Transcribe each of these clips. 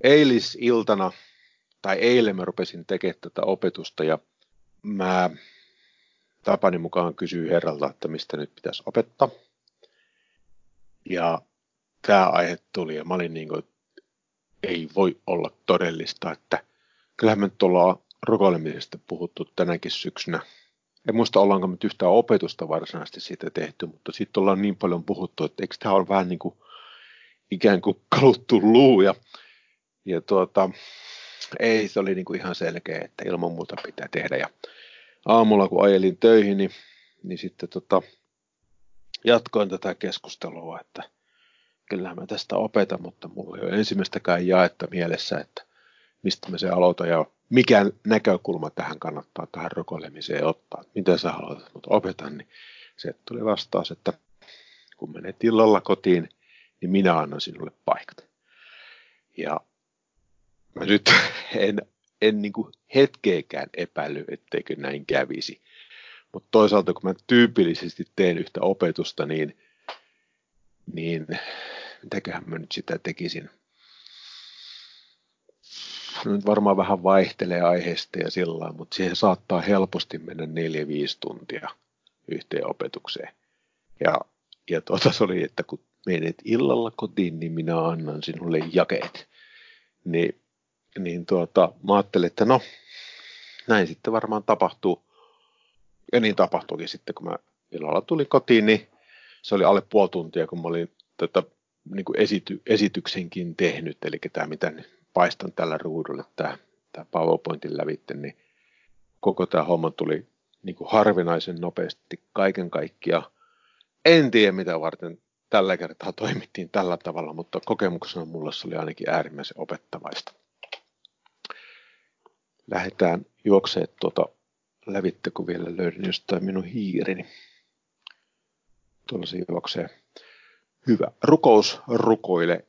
eilisiltana tai eilen mä rupesin tekemään tätä opetusta ja mä tapani mukaan kysyin herralta, että mistä nyt pitäisi opettaa. Ja tämä aihe tuli ja mä olin niin kuin, ei voi olla todellista, että kyllähän me nyt ollaan rukoilemisesta puhuttu tänäkin syksynä. En muista ollaanko me yhtään opetusta varsinaisesti siitä tehty, mutta siitä ollaan niin paljon puhuttu, että eikö tämä ole vähän niin kuin ikään kuin kaluttu luu ja, ja tuota, ei, se oli niin kuin ihan selkeä, että ilman muuta pitää tehdä. Ja aamulla kun ajelin töihin, niin, niin sitten tota, jatkoin tätä keskustelua, että kyllähän mä tästä opetan, mutta mulla ei ole ensimmäistäkään jaetta mielessä, että mistä mä se aloitan ja mikä näkökulma tähän kannattaa tähän rukoilemiseen ottaa. Mitä sä haluat mutta opetan, niin se tuli vastaus, että kun menet illalla kotiin, niin minä annan sinulle paikat. Ja mä nyt en, en niin kuin hetkeäkään epäily, etteikö näin kävisi. Mutta toisaalta kun mä tyypillisesti teen yhtä opetusta, niin, niin mitäköhän mä nyt sitä tekisin. Nyt varmaan vähän vaihtelee aiheesta ja sillä mutta siihen saattaa helposti mennä 4-5 tuntia yhteen opetukseen. Ja, ja tuota se oli, että kun menet illalla kotiin, niin minä annan sinulle jakeet. Niin, niin tuota, mä ajattelin, että no, näin sitten varmaan tapahtuu. Ja niin tapahtuikin sitten, kun mä illalla tulin kotiin, niin se oli alle puoli tuntia, kun mä olin tätä niin kuin esity, esityksenkin tehnyt, eli tämä mitä paistan tällä ruudulle, tämä, tämä PowerPointin lävitte, niin koko tämä homma tuli niin kuin harvinaisen nopeasti kaiken kaikkiaan. En tiedä mitä varten tällä kertaa toimittiin tällä tavalla, mutta kokemuksena mulla se oli ainakin äärimmäisen opettavaista. Lähdetään juokseen tuota lävitte, kun vielä löydän jostain minun hiirini. Tuolla se juoksee. Hyvä. Rukous rukoile.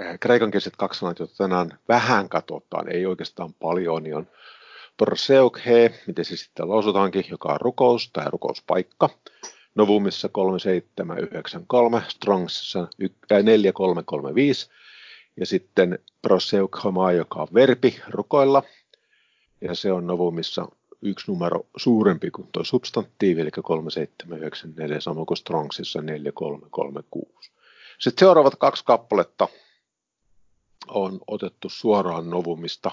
Äh, kreikan kieliset kaksi sanat, joita tänään vähän katsotaan, ei oikeastaan paljon, niin on proseukhe, miten se sitten lausutaankin, joka on rukous tai rukouspaikka. Novumissa 3793, Strongsissa 4335 ja sitten proseukhoma, joka on verbi rukoilla, ja se on Novumissa yksi numero suurempi kuin tuo substantiivi, eli 3794, samoin kuin Strongsissa 4336. Sitten seuraavat kaksi kappaletta on otettu suoraan Novumista,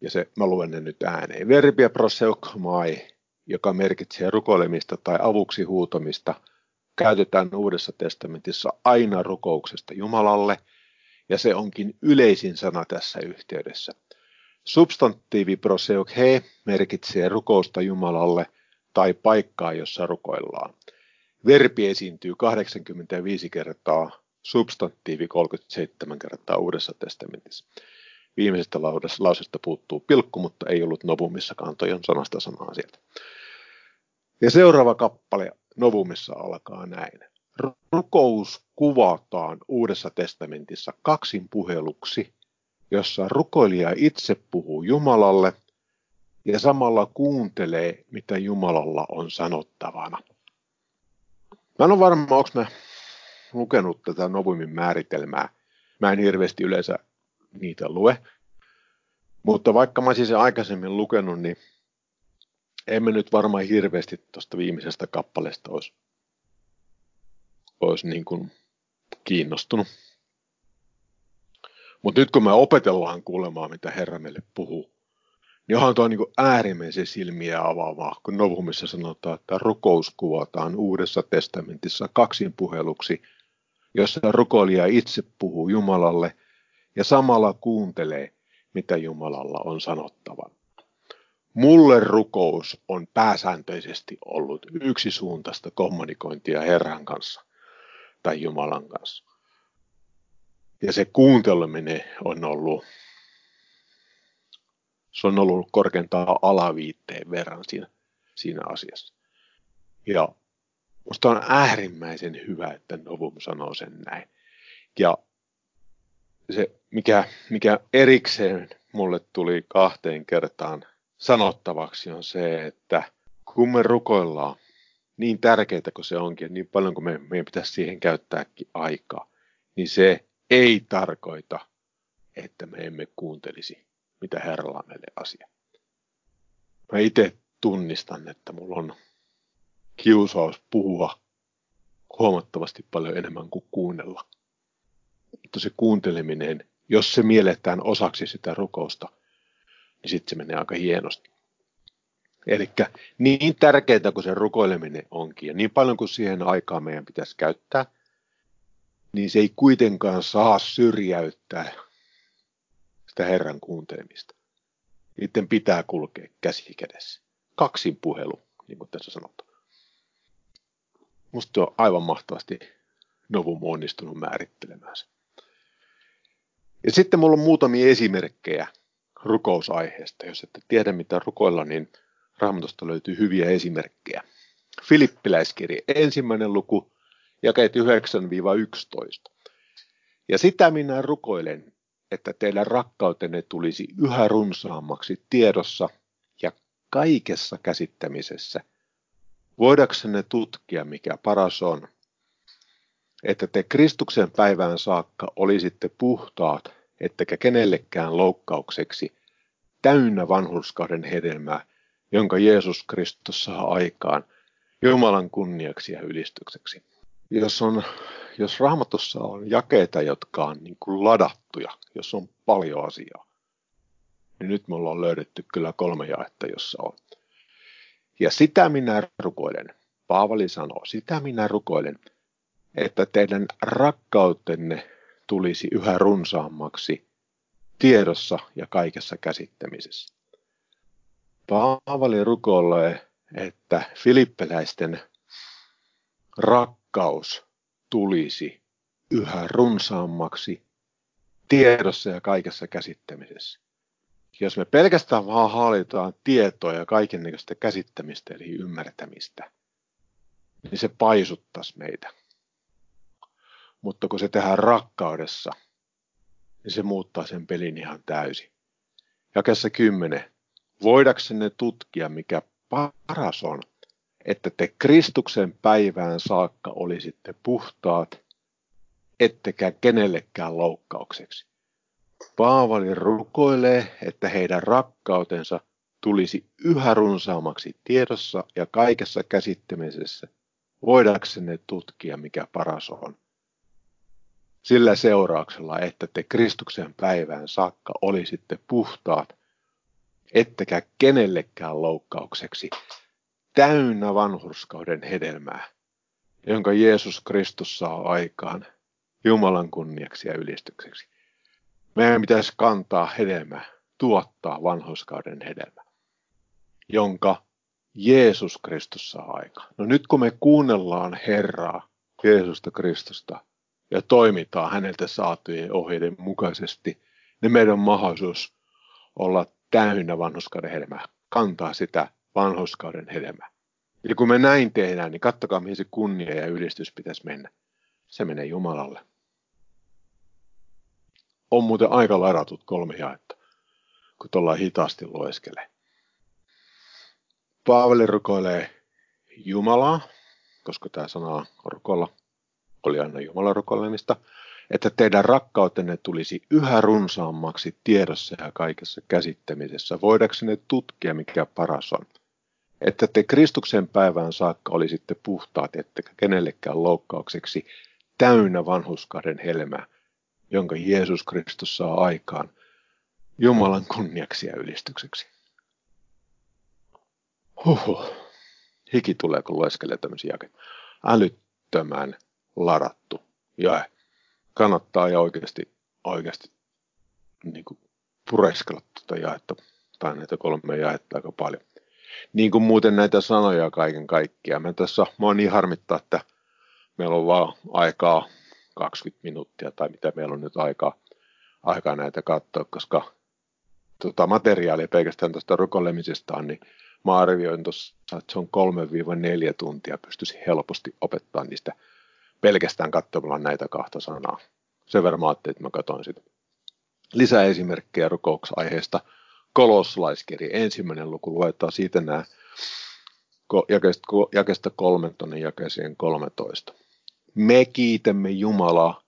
ja se, mä luen ne nyt ääneen. Verbia proseukhomai, joka merkitsee rukoilemista tai avuksi huutamista, käytetään Uudessa testamentissa aina rukouksesta Jumalalle, ja se onkin yleisin sana tässä yhteydessä. Substantiivi proseukhe merkitsee rukousta Jumalalle tai paikkaa, jossa rukoillaan. Verbi esiintyy 85 kertaa, substantiivi 37 kertaa Uudessa testamentissa. Viimeisestä lausesta puuttuu pilkku, mutta ei ollut Novumissakaan, toi sanasta sanaa sieltä. Ja seuraava kappale Novumissa alkaa näin. Rukous kuvataan Uudessa testamentissa kaksin puheluksi, jossa rukoilija itse puhuu Jumalalle ja samalla kuuntelee, mitä Jumalalla on sanottavana. Mä en ole varma, onko mä lukenut tätä Novumin määritelmää. Mä en hirveästi yleensä niitä lue. Mutta vaikka mä siis aikaisemmin lukenut, niin emme nyt varmaan hirveästi tuosta viimeisestä kappaleesta olisi, olisi niin kuin kiinnostunut. Mutta nyt kun me opetellaan kuulemaan, mitä Herra meille puhuu, niin onhan tuo niin äärimmäisen silmiä avaavaa, kun Novumissa sanotaan, että rukous kuvataan Uudessa testamentissa kaksin puheluksi, jossa rukoilija itse puhuu Jumalalle ja samalla kuuntelee, mitä Jumalalla on sanottava. Mulle rukous on pääsääntöisesti ollut yksisuuntaista kommunikointia Herran kanssa tai Jumalan kanssa. Ja se kuunteleminen on ollut se on ollut korkeintaan alaviitteen verran siinä, siinä asiassa. Ja musta on äärimmäisen hyvä, että Novum sanoo sen näin. Ja se, mikä, mikä erikseen mulle tuli kahteen kertaan sanottavaksi, on se, että kun me rukoillaan, niin tärkeää kuin se onkin, niin paljon kuin me, meidän pitäisi siihen käyttääkin aikaa, niin se ei tarkoita, että me emme kuuntelisi, mitä Herralla on meille asia. Mä itse tunnistan, että mulla on kiusaus puhua huomattavasti paljon enemmän kuin kuunnella. Mutta se kuunteleminen, jos se mielletään osaksi sitä rukousta, niin sitten se menee aika hienosti. Eli niin tärkeää kuin se rukoileminen onkin, ja niin paljon kuin siihen aikaa meidän pitäisi käyttää, niin se ei kuitenkaan saa syrjäyttää sitä Herran kuuntelemista. Niiden pitää kulkea käsi kädessä. Kaksin puhelu, niin kuin tässä sanotaan. Musta on aivan mahtavasti Novum onnistunut määrittelemään se. Ja sitten mulla on muutamia esimerkkejä rukousaiheesta. Jos ette tiedä mitä rukoilla, niin Raamatusta löytyy hyviä esimerkkejä. Filippiläiskirja, ensimmäinen luku, jakeet 9-11. Ja sitä minä rukoilen, että teidän rakkautenne tulisi yhä runsaammaksi tiedossa ja kaikessa käsittämisessä, voidaksenne tutkia, mikä paras on, että te Kristuksen päivään saakka olisitte puhtaat, ettekä kenellekään loukkaukseksi, täynnä vanhurskauden hedelmää, jonka Jeesus Kristus saa aikaan Jumalan kunniaksi ja ylistykseksi. Jos, on, jos raamatussa on jakeita, jotka on niin kuin ladattuja, jos on paljon asiaa, niin nyt me ollaan löydetty kyllä kolme jaetta, jossa on. Ja sitä minä rukoilen, Paavali sanoo, sitä minä rukoilen, että teidän rakkautenne tulisi yhä runsaammaksi tiedossa ja kaikessa käsittämisessä. Paavali rukoilee, että filippeläisten rakkaus tulisi yhä runsaammaksi tiedossa ja kaikessa käsittämisessä. Jos me pelkästään vaan haalitaan tietoa ja kaikenlaista käsittämistä eli ymmärtämistä, niin se paisuttaisi meitä. Mutta kun se tehdään rakkaudessa, niin se muuttaa sen pelin ihan täysin. Jakessa 10 voidaksenne tutkia, mikä paras on, että te Kristuksen päivään saakka olisitte puhtaat, ettekä kenellekään loukkaukseksi. Paavali rukoilee, että heidän rakkautensa tulisi yhä runsaammaksi tiedossa ja kaikessa käsittämisessä, voidaksenne tutkia, mikä paras on. Sillä seurauksella, että te Kristuksen päivään saakka olisitte puhtaat, ettekä kenellekään loukkaukseksi, täynnä vanhurskauden hedelmää, jonka Jeesus Kristus saa aikaan Jumalan kunniaksi ja ylistykseksi. Meidän pitäisi kantaa hedelmää, tuottaa vanhurskauden hedelmää, jonka Jeesus Kristus saa aikaan. No nyt kun me kuunnellaan Herraa, Jeesusta Kristusta, ja toimitaan häneltä saatujen ohjeiden mukaisesti, niin meidän on mahdollisuus olla täynnä vanhuskauden hedelmää, kantaa sitä vanhuskauden hedelmää. Ja kun me näin tehdään, niin kattokaa mihin se kunnia ja ylistys pitäisi mennä. Se menee Jumalalle. On muuten aika ladatut kolme jaetta, kun tuolla hitaasti lueskelee. Paavali rukoilee Jumalaa, koska tämä sana rukoilla oli aina Jumalan rukoilemista – että teidän rakkautenne tulisi yhä runsaammaksi tiedossa ja kaikessa käsittämisessä, voidaksenne tutkia, mikä paras on. Että te Kristuksen päivään saakka olisitte puhtaat, ettekä kenellekään loukkaukseksi, täynnä vanhuskauden helmää, jonka Jeesus Kristus saa aikaan, Jumalan kunniaksi ja ylistykseksi. Huhhuh. Hiki tulee, kun lueskelee tämmöisiä jakeita. Älyttömän ladattu jae kannattaa ja oikeasti, oikeasti niin kuin pureskella tuota jaetta, tai näitä kolme jaetta aika paljon. Niin kuin muuten näitä sanoja kaiken kaikkiaan. Mä tässä, oon niin harmittaa, että meillä on vaan aikaa 20 minuuttia, tai mitä meillä on nyt aikaa, aikaa näitä katsoa, koska tota materiaalia pelkästään tuosta rukoilemisesta niin mä arvioin tuossa, että se on 3-4 tuntia, pystyisi helposti opettaa niistä pelkästään katsomalla näitä kahta sanaa. Sen verran mä ajattelin, että mä katsoin sitä. Lisää esimerkkejä rukousaiheesta. Kolossalaiskirja, ensimmäinen luku, luetaan siitä nämä jakesta, jakesta kolme tuonne jakeeseen 13. Me kiitämme Jumalaa,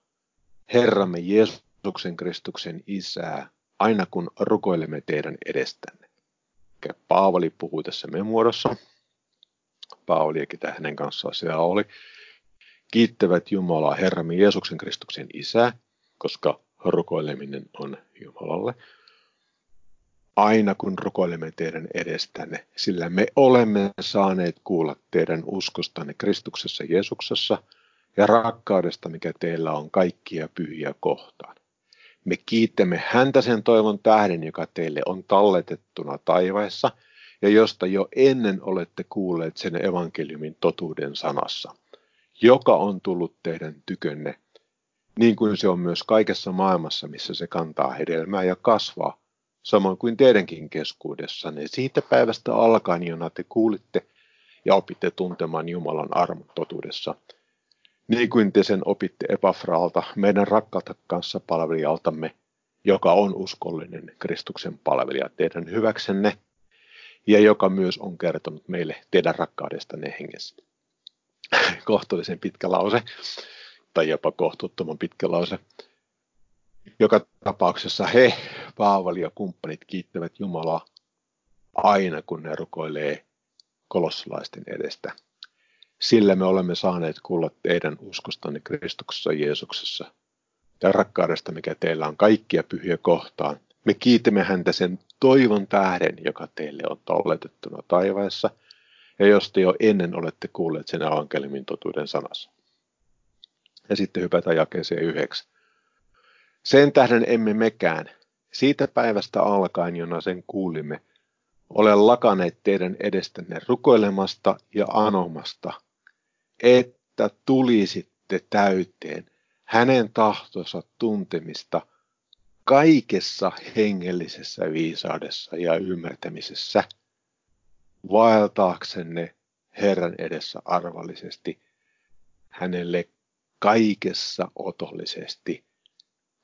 Herramme Jeesuksen Kristuksen isää, aina kun rukoilemme teidän edestänne. Paavali puhuu tässä me muodossa. Paavali ja ketä hänen kanssaan siellä oli. Kiittävät Jumalaa Herramme Jeesuksen Kristuksen isää, koska rukoileminen on Jumalalle. Aina kun rukoilemme teidän edestänne, sillä me olemme saaneet kuulla teidän uskostanne Kristuksessa Jeesuksessa ja rakkaudesta, mikä teillä on kaikkia pyhiä kohtaan. Me kiittämme häntä sen toivon tähden, joka teille on talletettuna taivaissa ja josta jo ennen olette kuulleet sen evankeliumin totuuden sanassa, joka on tullut teidän tykönne, niin kuin se on myös kaikessa maailmassa, missä se kantaa hedelmää ja kasvaa, samoin kuin teidänkin keskuudessanne siitä päivästä alkaen, jona te kuulitte ja opitte tuntemaan Jumalan armon totuudessa – niin kuin te sen opitte Epafraalta, meidän rakkaalta kanssa palvelijaltamme, joka on uskollinen Kristuksen palvelija teidän hyväksenne, ja joka myös on kertonut meille teidän rakkaudestanne hengessä. Kohtuullisen pitkä lause, tai jopa kohtuuttoman pitkä lause. Joka tapauksessa he, Paavali ja kumppanit, kiittävät Jumalaa aina, kun ne rukoilee kolossalaisten edestä sillä me olemme saaneet kuulla teidän uskostanne Kristuksessa Jeesuksessa ja rakkaudesta, mikä teillä on kaikkia pyhiä kohtaan. Me kiitämme häntä sen toivon tähden, joka teille on talletettuna taivaassa, ja josta jo ennen olette kuulleet sen evankeliumin totuuden sanassa. Ja sitten hypätään jakeeseen yhdeksän. Sen tähden emme mekään, siitä päivästä alkaen, jona sen kuulimme, ole lakaneet teidän edestänne rukoilemasta ja anomasta – että tulisitte täyteen hänen tahtonsa tuntemista kaikessa hengellisessä viisaudessa ja ymmärtämisessä, vaeltaaksenne Herran edessä arvallisesti, hänelle kaikessa otollisesti,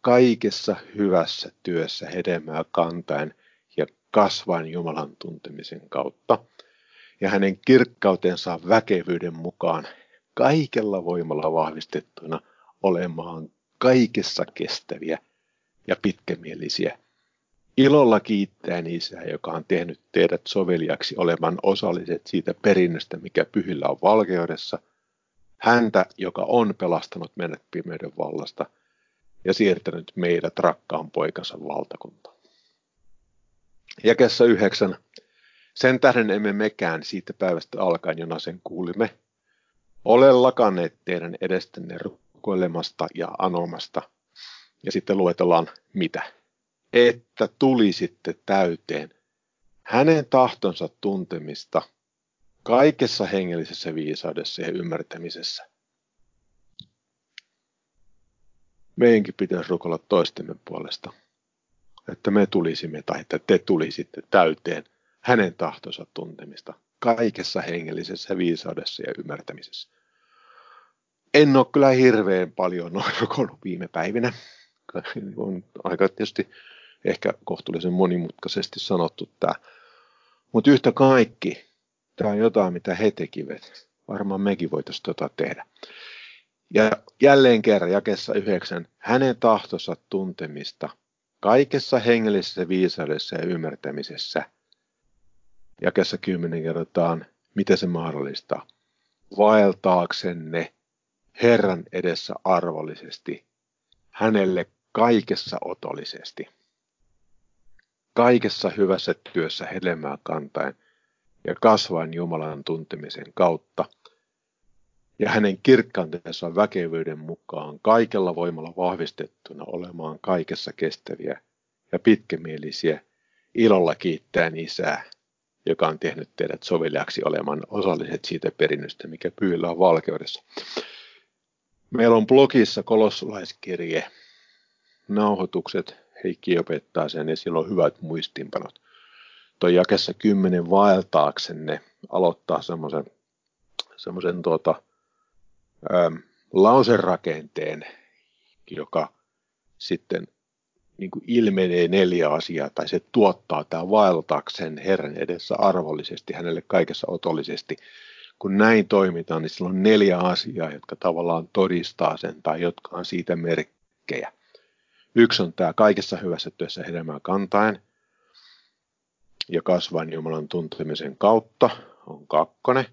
kaikessa hyvässä työssä hedelmää kantaen ja kasvaen Jumalan tuntemisen kautta, ja hänen kirkkautensa väkevyyden mukaan kaikella voimalla vahvistettuna olemaan kaikessa kestäviä ja pitkämielisiä. Ilolla kiittäen Isää, joka on tehnyt teidät soveliaksi olemaan osalliset siitä perinnöstä, mikä pyhillä on valkeudessa, häntä, joka on pelastanut meidät pimeyden vallasta ja siirtänyt meidät rakkaan poikansa valtakuntaan. Jakessa yhdeksän. Sen tähden emme mekään siitä päivästä alkaen, jona sen kuulimme, ole lakanneet teidän edestänne rukoilemasta ja anomasta. Ja sitten luetellaan mitä. Että tulisitte täyteen hänen tahtonsa tuntemista kaikessa hengellisessä viisaudessa ja ymmärtämisessä. Meidänkin pitäisi rukoilla toistemme puolesta, että me tulisimme tai että te tulisitte täyteen hänen tahtonsa tuntemista kaikessa hengellisessä viisaudessa ja ymmärtämisessä. En ole kyllä hirveän paljon noin rukoillut viime päivinä. On aika tietysti ehkä kohtuullisen monimutkaisesti sanottu tämä. Mutta yhtä kaikki, tämä on jotain, mitä he tekivät. Varmaan mekin voitaisiin tota tehdä. Ja jälleen kerran jakessa yhdeksän, hänen tahtonsa tuntemista kaikessa hengellisessä viisaudessa ja ymmärtämisessä – jakessa kymmenen kerrotaan, miten se mahdollistaa. Vaeltaaksenne Herran edessä arvollisesti, hänelle kaikessa otollisesti. Kaikessa hyvässä työssä hedelmää kantaen ja kasvaen Jumalan tuntemisen kautta ja hänen kirkkanteensa väkevyyden mukaan kaikella voimalla vahvistettuna olemaan kaikessa kestäviä ja pitkämielisiä, ilolla kiittäen Isää joka on tehnyt teidät soveliaksi olemaan osalliset siitä perinnöstä, mikä pyydellä on valkeudessa. Meillä on blogissa kolossalaiskirje, nauhoitukset, Heikki opettaa sen ja sillä on hyvät muistinpanot. Toi jakessa kymmenen vaeltaaksenne aloittaa semmoisen semmoisen tuota, lauserakenteen, joka sitten niin kuin ilmenee neljä asiaa, tai se tuottaa tämä vaeltakseen Herran edessä arvollisesti, hänelle kaikessa otollisesti. Kun näin toimitaan, niin sillä on neljä asiaa, jotka tavallaan todistaa sen, tai jotka on siitä merkkejä. Yksi on tämä kaikessa hyvässä työssä hedelmää kantaen ja kasvain Jumalan tuntemisen kautta on kakkonen.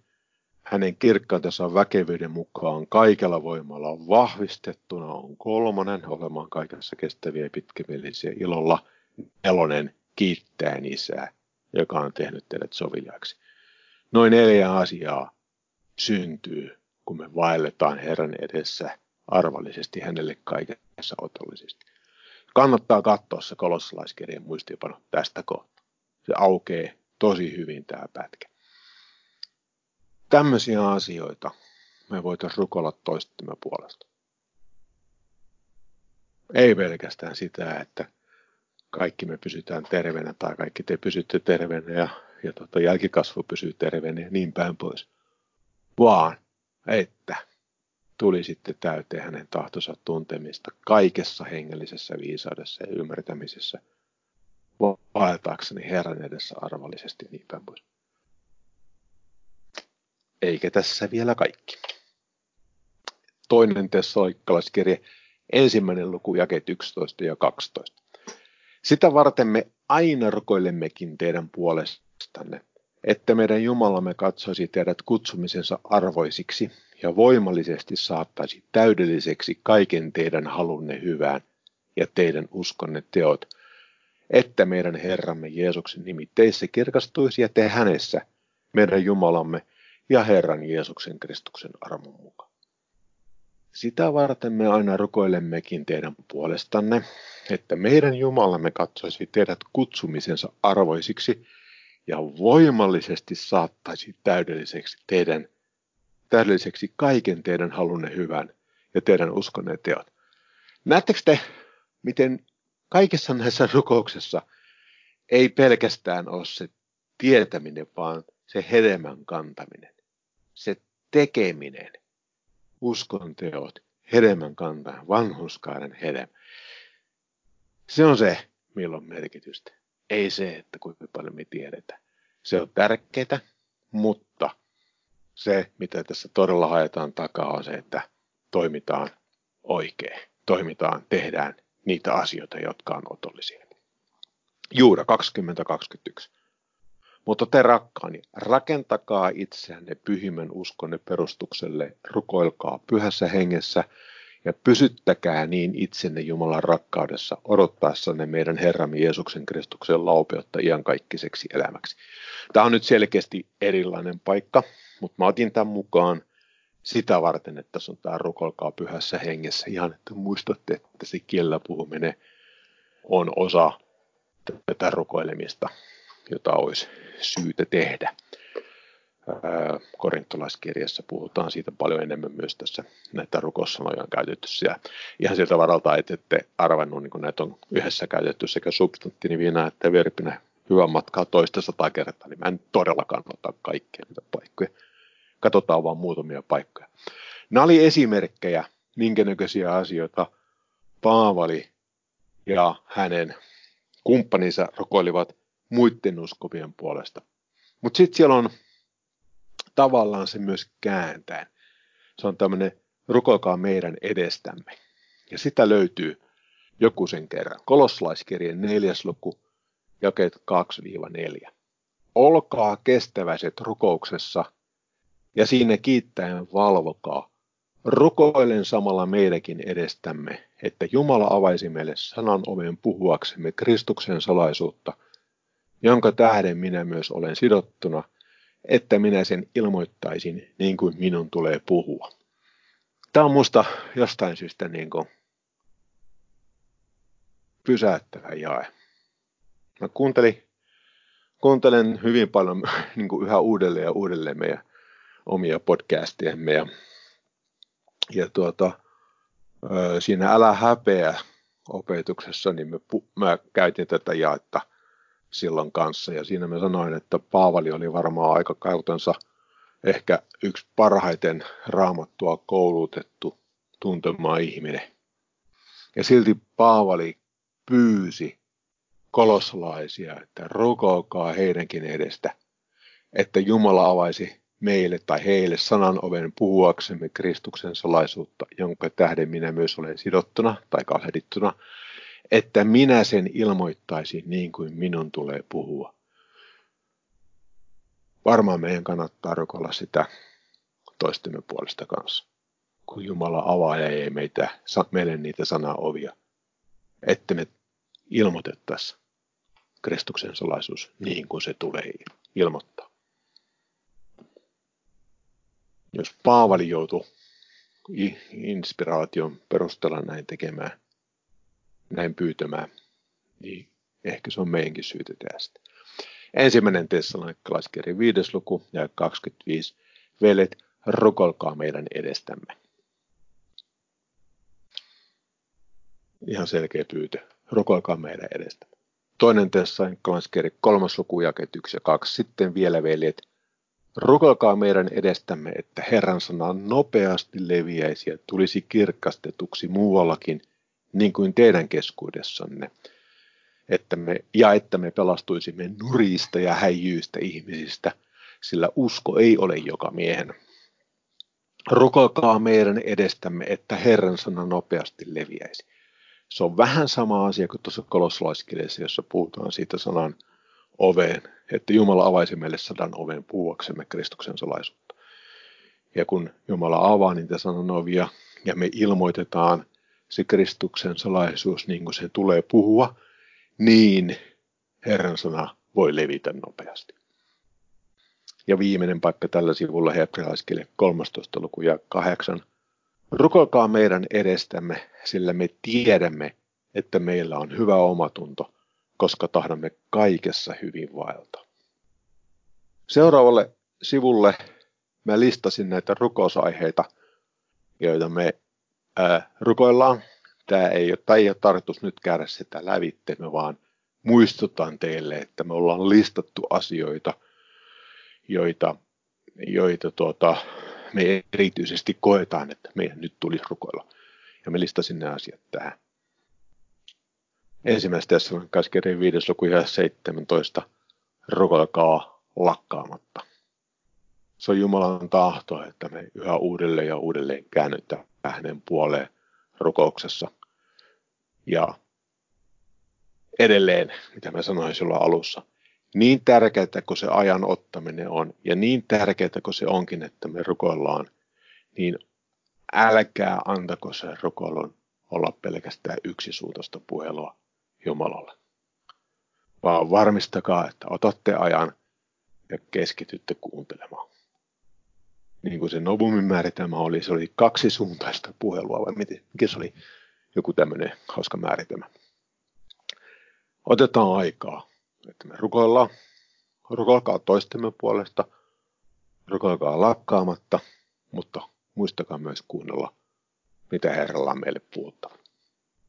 Hänen kirkkautensa väkevyyden mukaan kaikella voimalla on vahvistettuna on kolmonen, olemaan kaikessa kestäviä ja pitkämielisiä ilolla. Nelonen, kiittäen isää, joka on tehnyt teidät soviliaksi. Noin neljä asiaa syntyy, kun me vaelletaan Herran edessä arvallisesti hänelle kaikessa otollisesti. Kannattaa katsoa se kolossalaiskirjan muistiinpano tästä kohtaa. Se aukeaa tosi hyvin tämä pätkä. Tämmöisiä asioita me voitaisiin rukoilla toistemme puolesta. Ei pelkästään sitä, että kaikki me pysytään terveenä tai kaikki te pysytte terveenä ja, ja tota, jälkikasvu pysyy terveenä ja niin päin pois. Vaan, että tuli sitten täyteen hänen tahtonsa tuntemista kaikessa hengellisessä viisaudessa ja ymmärtämisessä, vaeltaakseni Herran edessä arvallisesti niin päin pois. Eikä tässä vielä kaikki. Toinen tessalaikalaiskirje, ensimmäinen luku, jakeet 11 ja 12. Sitä varten me aina rukoilemmekin teidän puolestanne, että meidän Jumalamme katsoisi teidät kutsumisensa arvoisiksi ja voimallisesti saattaisi täydelliseksi kaiken teidän halunne hyvään ja teidän uskonne teot, että meidän Herramme Jeesuksen nimi teissä kirkastuisi ja te hänessä, meidän Jumalamme ja Herran Jeesuksen Kristuksen armon mukaan. Sitä varten me aina rukoilemmekin teidän puolestanne, että meidän Jumalamme katsoisi teidät kutsumisensa arvoisiksi ja voimallisesti saattaisi täydelliseksi teidän täydelliseksi kaiken teidän halunne hyvän ja teidän uskonne teot. Näettekö te, miten kaikessa näissä rukouksessa ei pelkästään ole se tietäminen, vaan se hedelmän kantaminen, se tekeminen, uskon teot, hedelmän kantaminen, vanhuskaaren hedelmä. Se on se, milloin merkitystä. Ei se, että kuinka paljon me tiedetään. Se on tärkeää, mutta se, mitä tässä todella haetaan takaa, on se, että toimitaan oikein. Toimitaan, tehdään niitä asioita, jotka on otollisia. Juura 2021. Mutta te rakkaani, rakentakaa itseänne pyhimmän uskonne perustukselle, rukoilkaa pyhässä hengessä ja pysyttäkää niin itsenne Jumalan rakkaudessa odottaessanne meidän Herramme Jeesuksen Kristuksen laupeutta iankaikkiseksi elämäksi. Tämä on nyt selkeästi erilainen paikka, mutta mä otin tämän mukaan sitä varten, että tässä on tämä rukolkaa pyhässä hengessä. Ihan, että muistatte, että se kielellä puhuminen on osa tätä rukoilemista, jota olisi syytä tehdä. Korintolaiskirjassa puhutaan siitä paljon enemmän myös tässä näitä rukoussanoja on käytetty siellä. Ihan siltä varalta, että ette arvannut, niin kun näitä on yhdessä käytetty sekä substantiivina että verbinä hyvän matkaa toista sata kertaa, niin mä en todellakaan ota kaikkea niitä paikkoja. Katsotaan vaan muutamia paikkoja. Nämä oli esimerkkejä, minkä näköisiä asioita Paavali ja hänen kumppaninsa rukoilivat muiden uskovien puolesta. Mutta sitten siellä on tavallaan se myös kääntäen. Se on tämmöinen rukoilkaa meidän edestämme. Ja sitä löytyy joku sen kerran. Kolossalaiskirjan neljäs luku, jakeet 2-4. Olkaa kestäväiset rukouksessa ja siinä kiittäen valvokaa. Rukoilen samalla meidänkin edestämme, että Jumala avaisi meille sanan oven puhuaksemme Kristuksen salaisuutta, jonka tähden minä myös olen sidottuna – että minä sen ilmoittaisin niin kuin minun tulee puhua. Tämä on musta jostain syystä niin kuin pysäyttävä jae. Mä kuuntelin, kuuntelen hyvin paljon niin kuin yhä uudelleen ja uudelleen meidän omia podcastiemme ja, ja tuota, siinä Älä häpeä opetuksessa, niin mä, mä käytin tätä jaetta – silloin kanssa. Ja siinä mä sanoin, että Paavali oli varmaan aika kautensa ehkä yksi parhaiten raamattua koulutettu tuntemaan ihminen. Ja silti Paavali pyysi kolossalaisia, että rukoilkaa heidänkin edestä, että Jumala avaisi meille tai heille sanan oven puhuaksemme Kristuksen salaisuutta, jonka tähden minä myös olen sidottuna tai kalhedittuna, että minä sen ilmoittaisin niin kuin minun tulee puhua. Varmaan meidän kannattaa rukoilla sitä toistemme puolesta kanssa. Kun Jumala avaa ja ei meitä, meille niitä ovia, että me ilmoitettaisiin Kristuksen salaisuus niin kuin se tulee ilmoittaa. Jos Paavali joutui inspiraation perusteella näin tekemään, näin pyytämään, niin ehkä se on meidänkin syytä tehdä sitä. Ensimmäinen tessalonikalaiskirja viides luku ja 25. Velet, rukolkaa meidän edestämme. Ihan selkeä pyytö. Rukolkaa meidän edestämme. Toinen tessalonikalaiskirja kolmas luku jakeet 1 ja 2. Sitten vielä veljet, rukolkaa meidän edestämme, että Herran sana nopeasti leviäisi ja tulisi kirkastetuksi muuallakin, niin kuin teidän keskuudessanne, että me, ja että me pelastuisimme nurista ja häijyistä ihmisistä, sillä usko ei ole joka miehen. Rukoilkaa meidän edestämme, että Herran sana nopeasti leviäisi. Se on vähän sama asia kuin tuossa kolossalaiskirjassa, jossa puhutaan siitä sanan oveen, että Jumala avaisi meille sadan oven puhuaksemme Kristuksen salaisuutta. Ja kun Jumala avaa niitä sanan ovia ja me ilmoitetaan se Kristuksen salaisuus niin kuin se tulee puhua, niin Herran sana voi levitä nopeasti. Ja viimeinen paikka tällä sivulla hebrealaiskirja 13. luku ja 8. Rukoilkaa meidän edestämme, sillä me tiedämme, että meillä on hyvä omatunto, koska tahdomme kaikessa hyvin vaeltaa. Seuraavalle sivulle mä listasin näitä rukousaiheita, joita me rukoillaan. Tämä ei ole, tämä ei ole tarkoitus nyt käydä sitä lävitte, vaan muistutan teille, että me ollaan listattu asioita, joita, joita tuota, me erityisesti koetaan, että meidän nyt tulisi rukoilla. Ja me listasin nämä asiat tähän. Ensimmäistä tässä on käskirjan 5. luku 17. Rukoilkaa lakkaamatta. Se on Jumalan tahto, että me yhä uudelleen ja uudelleen käännytään hänen puoleen rukouksessa. Ja edelleen, mitä mä sanoin silloin alussa, niin tärkeää kuin se ajan ottaminen on, ja niin tärkeää kuin se onkin, että me rukoillaan, niin älkää antako se rukoilun olla pelkästään yksisuuntaista puhelua Jumalalle. Vaan varmistakaa, että otatte ajan ja keskitytte kuuntelemaan. Niin kuin se Nobumin määritelmä oli, se oli kaksisuuntaista puhelua, vai miten, mikä se oli joku tämmöinen hauska määritelmä. Otetaan aikaa, että me rukoillaan. Rukoilkaa toistemme puolesta, rukoilkaa lakkaamatta, mutta muistakaa myös kuunnella, mitä Herralla on meille puhuttava.